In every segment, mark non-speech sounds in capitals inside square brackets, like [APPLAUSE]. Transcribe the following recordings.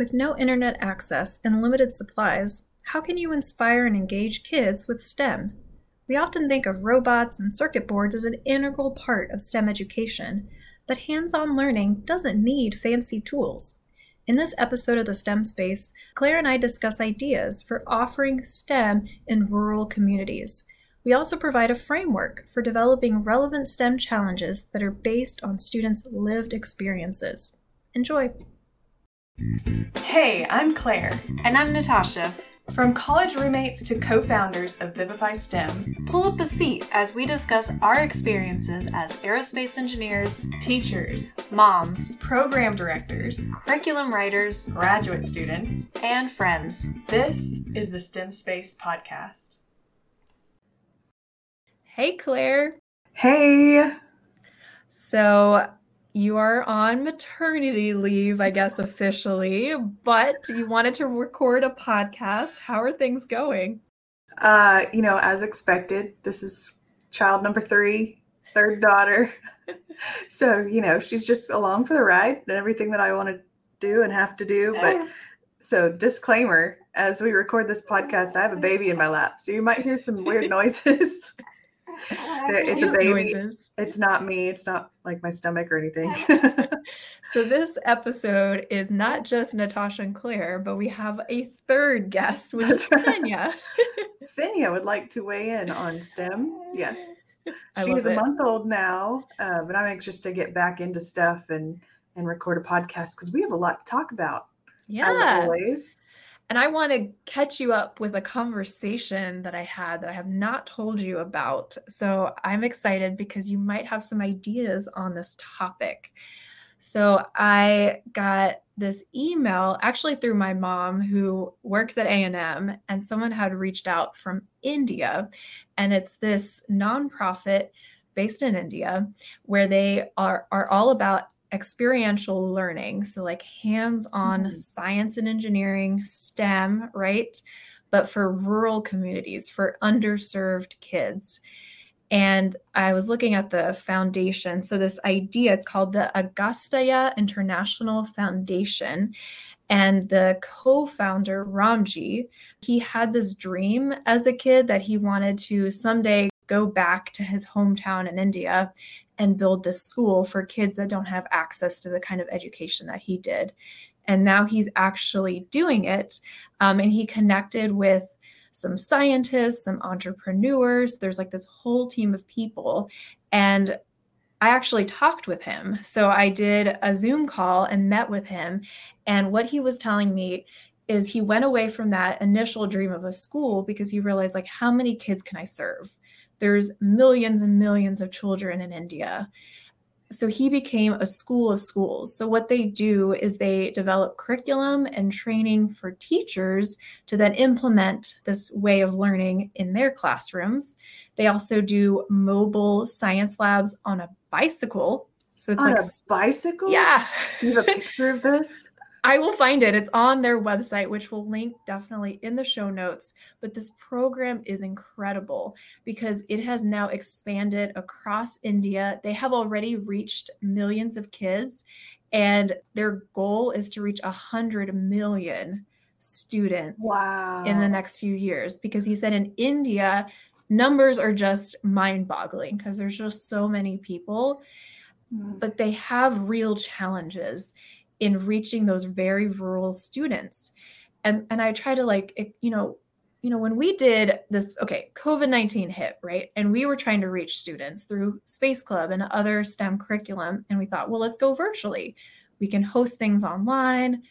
With no internet access and limited supplies, how can you inspire and engage kids with STEM? We often think of robots and circuit boards as an integral part of STEM education, but hands on learning doesn't need fancy tools. In this episode of the STEM Space, Claire and I discuss ideas for offering STEM in rural communities. We also provide a framework for developing relevant STEM challenges that are based on students' lived experiences. Enjoy! Hey, I'm Claire. And I'm Natasha. From college roommates to co founders of Vivify STEM, pull up a seat as we discuss our experiences as aerospace engineers, teachers, moms, program directors, curriculum writers, graduate students, and friends. This is the STEM Space Podcast. Hey, Claire. Hey. So, you are on maternity leave, I guess, officially, but you wanted to record a podcast. How are things going? Uh, you know, as expected, this is child number three, third daughter. [LAUGHS] so, you know, she's just along for the ride and everything that I want to do and have to do. But so, disclaimer as we record this podcast, I have a baby in my lap. So, you might hear some weird [LAUGHS] noises [LAUGHS] it's a baby. Noises. It's not me. It's not like my stomach or anything. [LAUGHS] [LAUGHS] so this episode is not just Natasha and Claire, but we have a third guest, which is Fenya. Fenya would like to weigh in on STEM. Yes. She's a month old now, uh, but I'm anxious to get back into stuff and and record a podcast because we have a lot to talk about. Yeah. always. And I want to catch you up with a conversation that I had that I have not told you about. So I'm excited because you might have some ideas on this topic. So I got this email actually through my mom who works at A&M and someone had reached out from India and it's this nonprofit based in India where they are are all about experiential learning. So, like hands on mm-hmm. science and engineering, STEM, right? But for rural communities, for underserved kids. And I was looking at the foundation. So, this idea, it's called the Agastya International Foundation. And the co founder, Ramji, he had this dream as a kid that he wanted to someday go back to his hometown in India and build this school for kids that don't have access to the kind of education that he did. And now he's actually doing it. Um, and he connected with some scientists, some entrepreneurs. There's like this whole team of people. And I actually talked with him. So I did a Zoom call and met with him. And what he was telling me is he went away from that initial dream of a school because he realized, like, how many kids can I serve? There's millions and millions of children in India. So he became a school of schools. So what they do is they develop curriculum and training for teachers to then implement this way of learning in their classrooms. They also do mobile science labs on a bicycle. So it's on like a bicycle? Yeah. You have a [LAUGHS] picture of this? I will find it. It's on their website, which we'll link definitely in the show notes. But this program is incredible because it has now expanded across India. They have already reached millions of kids, and their goal is to reach 100 million students wow. in the next few years. Because he said in India, numbers are just mind boggling because there's just so many people, mm. but they have real challenges in reaching those very rural students. And and i try to like it, you know you know when we did this okay covid-19 hit right? And we were trying to reach students through space club and other stem curriculum. And we thought well let's go virtually. We can host things online.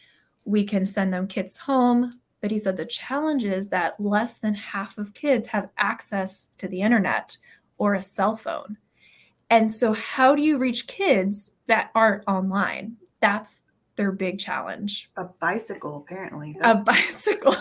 We can send them kits home. But he said the challenge is that less than half of kids have access to the internet or a cell phone. And so how do you reach kids that aren't online? That's their big challenge. A bicycle, apparently. a [LAUGHS] bicycle.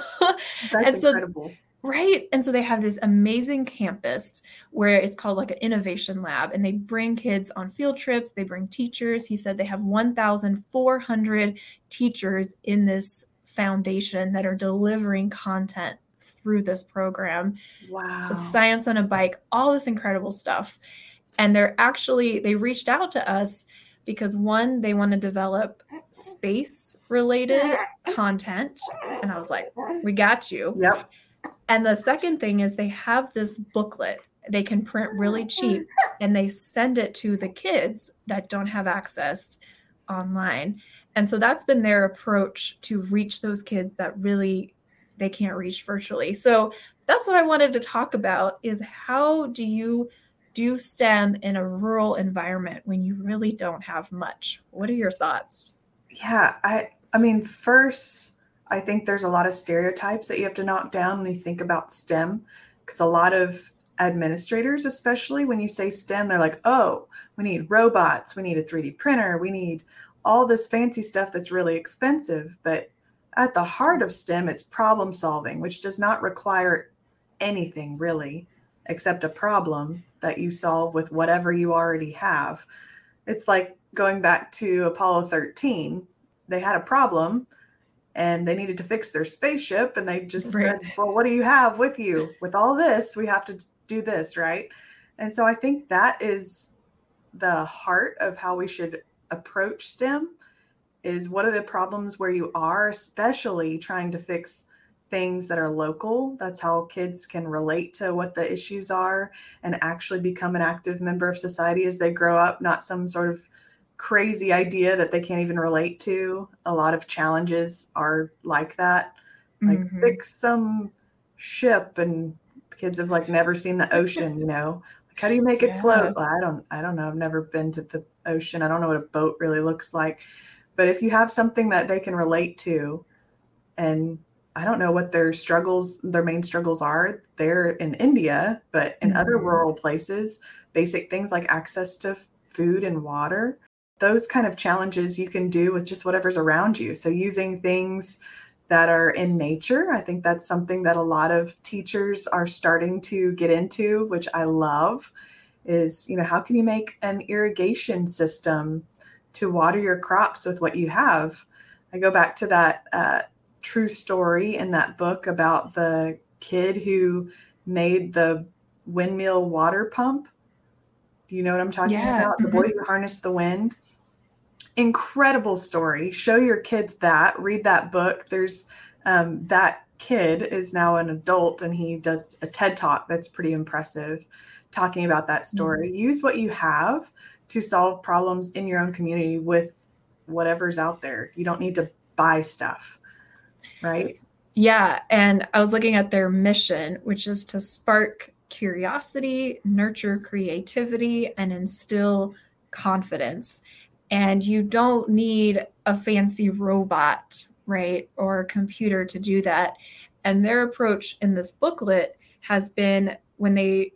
That's and so. Right. And so they have this amazing campus where it's called like an innovation lab, and they bring kids on field trips, they bring teachers. He said they have 1,400 teachers in this foundation that are delivering content through this program. Wow. The science on a bike, all this incredible stuff. And they're actually, they reached out to us because one, they want to develop space related content. And I was like, we got you. Yep. And the second thing is they have this booklet they can print really cheap and they send it to the kids that don't have access online. And so that's been their approach to reach those kids that really they can't reach virtually. So that's what I wanted to talk about is how do you do STEM in a rural environment when you really don't have much? What are your thoughts? Yeah, I I mean first I think there's a lot of stereotypes that you have to knock down when you think about STEM because a lot of administrators, especially when you say STEM, they're like, oh, we need robots, we need a 3D printer, we need all this fancy stuff that's really expensive. But at the heart of STEM, it's problem solving, which does not require anything really except a problem that you solve with whatever you already have. It's like going back to Apollo 13. They had a problem and they needed to fix their spaceship and they just right. said, "Well, what do you have with you? With all this, we have to do this, right? And so I think that is the heart of how we should approach STEM is what are the problems where you are, especially trying to fix things that are local. That's how kids can relate to what the issues are and actually become an active member of society as they grow up, not some sort of crazy idea that they can't even relate to. A lot of challenges are like that. Like mm-hmm. fix some ship and kids have like never seen the ocean, you know. Like how do you make it yeah. float? Well, I don't I don't know. I've never been to the ocean. I don't know what a boat really looks like. But if you have something that they can relate to and I don't know what their struggles, their main struggles are. They're in India, but in mm-hmm. other rural places, basic things like access to food and water, those kind of challenges you can do with just whatever's around you. So using things that are in nature. I think that's something that a lot of teachers are starting to get into, which I love. Is, you know, how can you make an irrigation system to water your crops with what you have? I go back to that uh, true story in that book about the kid who made the windmill water pump. Do you know what I'm talking yeah. about? The boy mm-hmm. who harnessed the wind incredible story. Show your kids that. Read that book. There's um, that kid is now an adult and he does a TED talk that's pretty impressive talking about that story. Mm-hmm. Use what you have to solve problems in your own community with whatever's out there. You don't need to buy stuff, right? Yeah. And I was looking at their mission, which is to spark curiosity, nurture creativity, and instill confidence and you don't need a fancy robot, right, or a computer to do that. And their approach in this booklet has been when they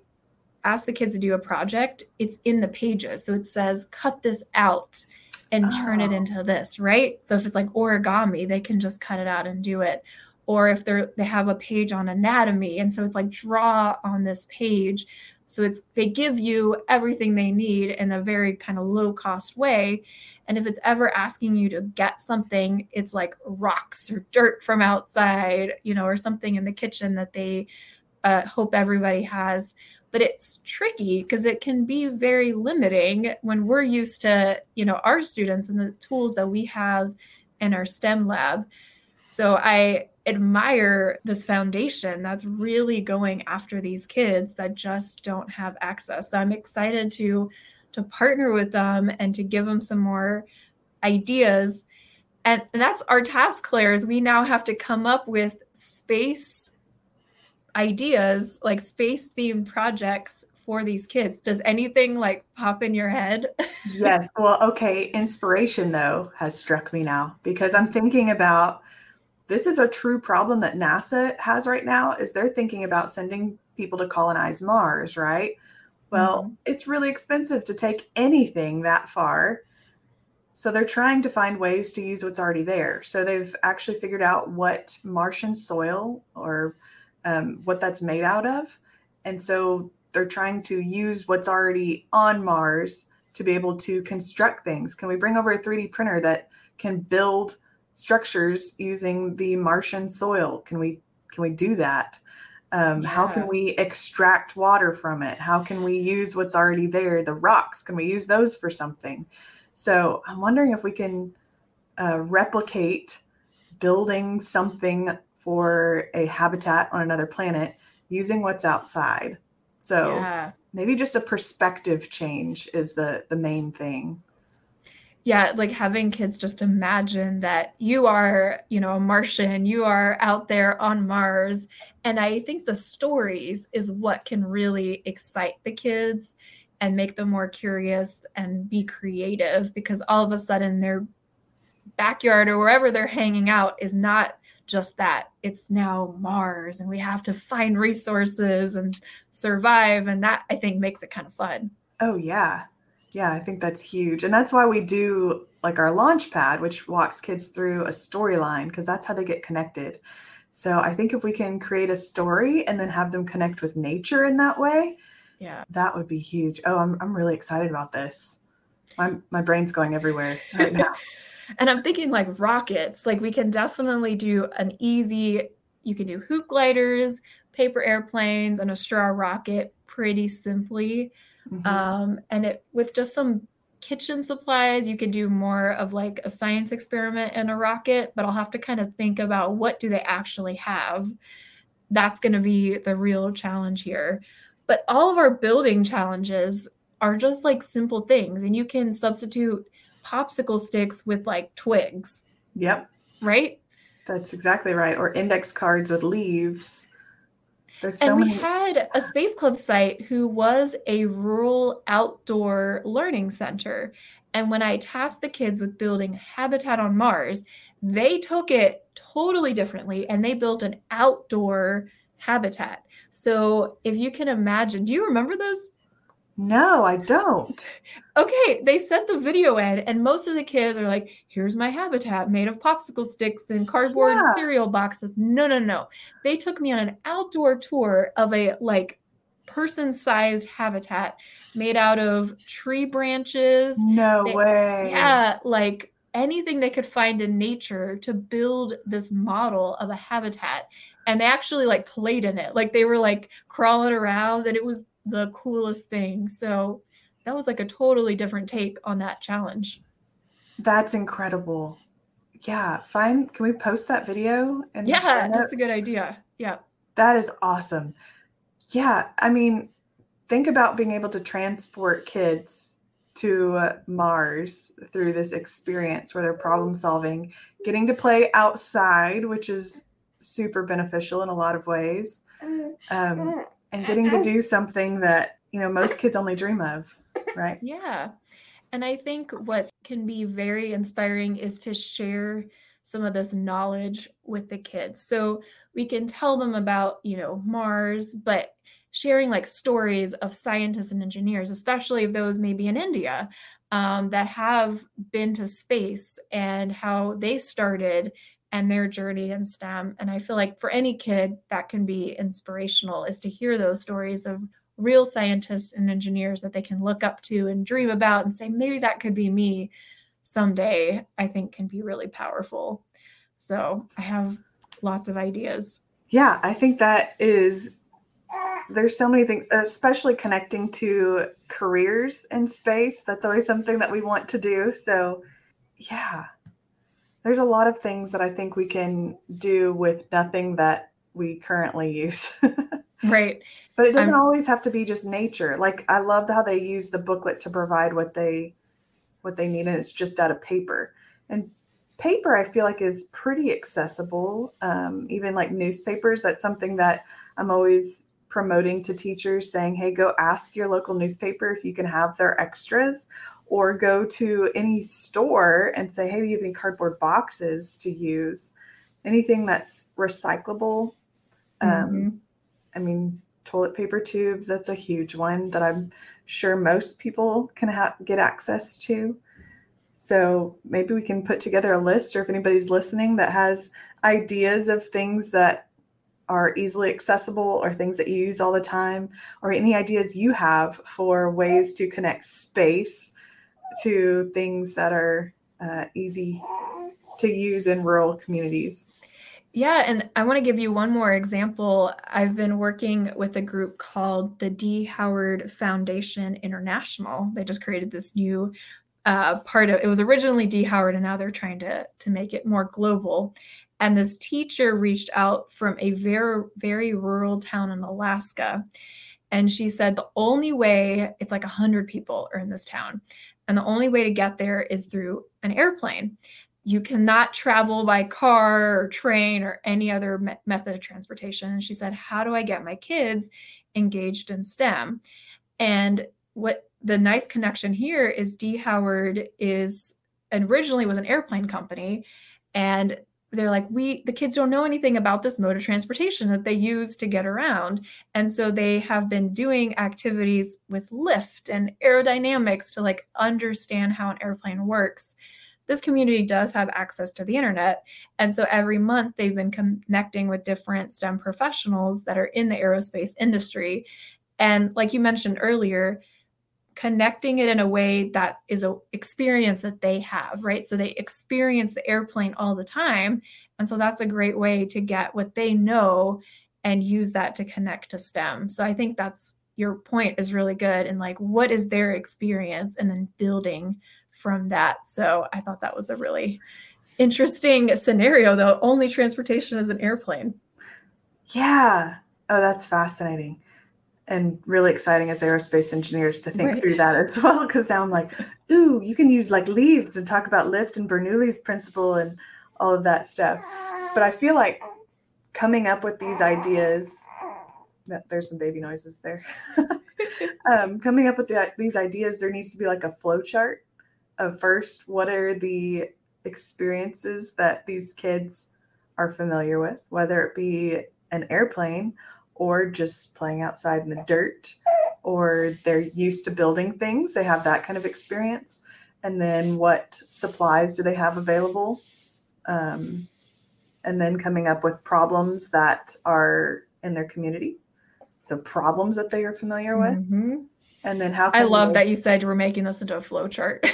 ask the kids to do a project, it's in the pages. So it says, cut this out and oh. turn it oh. into this, right? So if it's like origami, they can just cut it out and do it. Or if they're they have a page on anatomy, and so it's like draw on this page so it's they give you everything they need in a very kind of low cost way. And if it's ever asking you to get something, it's like rocks or dirt from outside, you know, or something in the kitchen that they uh, hope everybody has. But it's tricky because it can be very limiting when we're used to, you know, our students and the tools that we have in our STEM lab. So I admire this foundation that's really going after these kids that just don't have access. So I'm excited to to partner with them and to give them some more ideas. And, and that's our task, Claire, is we now have to come up with space ideas, like space themed projects for these kids. Does anything like pop in your head? [LAUGHS] yes. Well, okay. Inspiration though has struck me now because I'm thinking about this is a true problem that NASA has right now is they're thinking about sending people to colonize Mars, right? Well, mm-hmm. it's really expensive to take anything that far. So they're trying to find ways to use what's already there. So they've actually figured out what Martian soil or um, what that's made out of. And so they're trying to use what's already on Mars to be able to construct things. Can we bring over a 3D printer that can build structures using the Martian soil? Can we can we do that? Um, yeah. How can we extract water from it? How can we use what's already there? The rocks, can we use those for something? So I'm wondering if we can uh, replicate building something for a habitat on another planet using what's outside. So Yeah. maybe just a perspective change is the the main thing. Yeah, like having kids just imagine that you are, you know, a Martian, you are out there on Mars. And I think the stories is what can really excite the kids and make them more curious and be creative because all of a sudden their backyard or wherever they're hanging out is not just that. It's now Mars and we have to find resources and survive. And that I think makes it kind of fun. Oh yeah. Yeah, I think that's huge. And that's why we do like our launch pad, which walks kids through a storyline, because that's how they get connected. So I think if we can create a story and then have them connect with nature in that way, Yeah. that would be huge. Oh, I'm I'm really excited about this. My my brain's going everywhere right now. [LAUGHS] And I'm thinking like rockets. Like we can definitely do an easy, you can do hoop gliders, paper airplanes, and a straw rocket pretty simply. Mhm. Um, and it with just some kitchen supplies, you could do more of like a science experiment in a rocket, but I'll have to kind of think about what do they actually have. That's going to be the real challenge here. But all of our building challenges are just like simple things, and you can substitute popsicle sticks with like twigs, Yep, right? that's exactly right. Or index cards with leaves. There's so and we many. had a space club site who was a rural outdoor learning center and when i tasked the kids with building habitat on mars they took it totally differently and they built an outdoor habitat so if you can imagine do you remember this no, I don't. okay they sent the video in and most of the kids are like here's my habitat made of popsicle sticks and cardboard Yeah. cereal boxes no no no they took me on an outdoor tour of a like person-sized habitat made out of tree branches No They- way. yeah like anything they could find in nature to build this model of a habitat and they actually like played in it like they were like crawling around and it was the coolest thing so that was like a totally different take on that challenge That's incredible. Yeah, fine. Can we post that video? in the show yeah that's a good idea yeah That is awesome. Yeah, I mean, think about being able to transport kids to uh, Mars through this experience where they're problem solving, getting to play outside, which is super beneficial in a lot of ways, um, and getting to do something that you know most kids only dream of, [LAUGHS] right? Yeah. And I think what can be very inspiring is to share some of this knowledge with the kids. So we can tell them about, you know, Mars, but sharing like stories of scientists and engineers, especially of those maybe in India um, that have been to space and how they started and their journey in STEM. And I feel like for any kid, that can be inspirational is to hear those stories of real scientists and engineers that they can look up to and dream about and say, maybe that could be me someday, I think can be really powerful. So I have lots of ideas. Yeah, I think that is there's so many things, especially connecting to careers in space. That's always something that we want to do. So, yeah, there's a lot of things that I think we can do with nothing that we currently use. [LAUGHS] Right. but it doesn't I'm- always have to be just nature. Like I love how they use the booklet to provide what they what they need, and it's just out of paper. And paper, I feel like, is pretty accessible. Um, even like newspapers, that's something that I'm always promoting to teachers, saying, "Hey, go ask your local newspaper if you can have their extras." Or go to any store and say, "Hey, do you have any cardboard boxes to use? Anything that's recyclable?" Um, Mhm. I mean, toilet paper tubes, that's a huge one that I'm sure most people can ha- get access to. So maybe we can put together a list, or if anybody's listening that has ideas of things that are easily accessible or things that you use all the time, or any ideas you have for ways to connect space to things that are uh, easy to use in rural communities. Yeah, and I want to give you one more example. I've been working with a group called the D. Howard Foundation International. They just created this new uh, part of it was originally D Howard, and now they're trying to to make it more global. And this teacher reached out from a very very rural town in Alaska, and she said the only way it's like a hundred people are in this town, and the only way to get there is through an airplane. You cannot travel by car or train or any other me- method of transportation. And she said, How do I get my kids engaged in STEM? And what the nice connection here is D Howard is originally was an airplane company and they're like we the kids don't know anything about this mode of transportation that they use to get around. And so they have been doing activities with lift and aerodynamics to like understand how an airplane works. This community does have access to the internet and so every month they've been connecting with different stem professionals that are in the aerospace industry. And like you mentioned earlier connecting it in a way that is an experience that they have, right? So they experience the airplane all the time. And so that's a great way to get what they know and use that to connect to STEM. So I think that's your point is really good. And like, what is their experience? And then building from that. So I thought that was a really interesting scenario, though. Only transportation is an airplane. Yeah. Oh, that's fascinating and really exciting as aerospace engineers to think right. through that as [LAUGHS] well. Because now I'm like, ooh, you can use like leaves and talk about lift and Bernoulli's principle and all of that stuff. But I feel like coming up with these ideas, that there's some baby noises there. [LAUGHS] um, coming up with the, these ideas, there needs to be like a flow chart of first what are the experiences that these kids are familiar with, whether it be an airplane or just playing outside in the dirt or they're used to building things they have that kind of experience. And then what supplies do they have available? Um, and then coming up with problems that are in their community. So problems that they are familiar with. Mm-hmm. And then how i love they... that you said were making this into a flow chart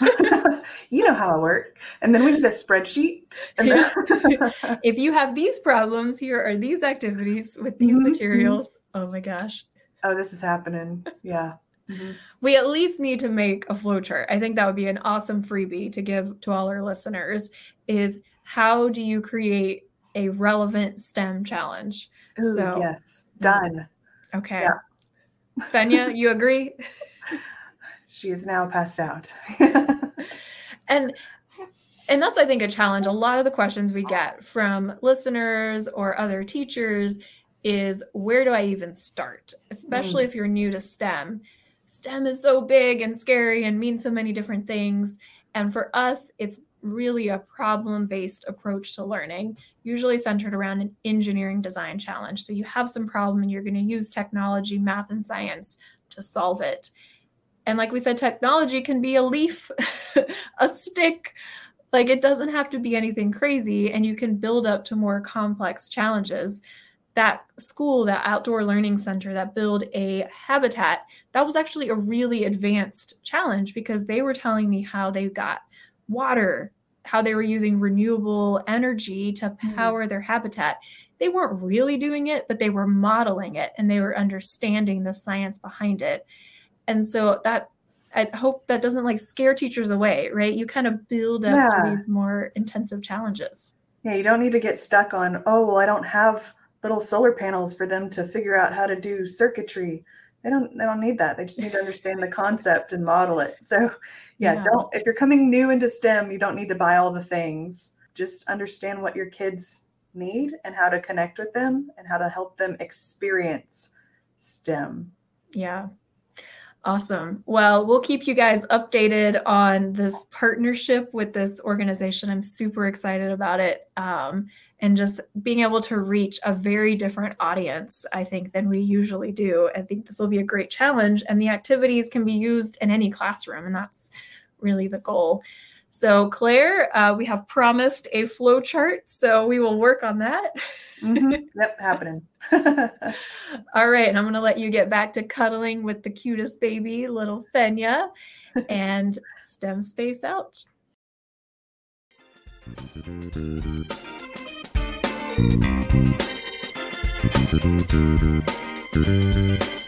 [LAUGHS] you know how I work. And then we need a spreadsheet. [LAUGHS] Yeah. [LAUGHS] if you have these problems, here are these activities with these mm-hmm. materials. Oh my gosh. Oh, this is happening. Yeah. Mm-hmm. We at least need to make a flowchart. I think that would be an awesome freebie to give to all our listeners is how do you create a relevant STEM challenge? Ooh, so yes, done. Okay. Yeah. Fenya, you agree? she is now passed out. [LAUGHS] And and that's i think a challenge. A lot of the questions we get from listeners or other teachers is where do i even start? Especially mm. if you're new to stem. Stem is so big and scary and means so many different things. And for us it's really a problem based approach to learning usually centered around an engineering design challenge so you have some problem and you're going to use technology math and science to solve it and like we said, technology can be a leaf, [LAUGHS] a stick. Like it doesn't have to be anything crazy, and you can build up to more complex challenges. That school, that outdoor learning center that built a habitat, that was actually a really advanced challenge because they were telling me how they got water, how they were using renewable energy to mm. power mm. their habitat. They weren't really doing it, but they were modeling it and they were understanding the science behind it and so that I hope that doesn't like scare teachers away, right? You kind of build up yeah. to these more intensive challenges. Yeah, you don't need to get stuck on, oh, well, I don't have little solar panels for them to figure out how to do circuitry. They don't they don't need that. They just need to understand the concept and model it. So yeah, yeah, don't if you're coming new into STEM, you don't need to buy all the things. Just understand what your kids need and how to connect with them and how to help them experience STEM. Yeah, Awesome. Well, we'll keep you guys updated on this partnership with this organization. I'm super excited about it. Um, and just being able to reach a very different audience, I think, than we usually do. I think this will be a great challenge, and the activities can be used in any classroom, and that's really the goal. So, Claire, uh, we have promised a flow chart, so we will work on that. mm-hmm. [LAUGHS] Yep, happening. [LAUGHS] All right, and I'm going to let you get back to cuddling with the cutest baby, little Fenya, and STEM space out. Thank you.